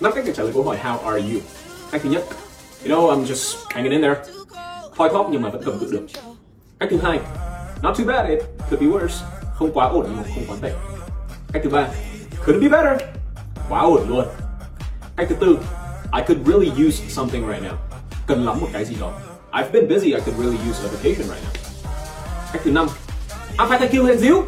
năm cách để trả lời câu hỏi, how are you? Cách thứ nhất, you know, I'm just hanging in there. Thoi thóp nhưng mà vẫn cầm cự được. Cách thứ hai, not too bad, it could be worse. Không quá ổn nhưng mà không quá tệ. Cách thứ ba could be better. Quá ổn luôn. Cách thứ tư, I could really use something right now. Cần lắm một cái gì đó. I've been busy, I could really use a vacation right now. Cách thứ năm, I'm phải thank you hẹn díu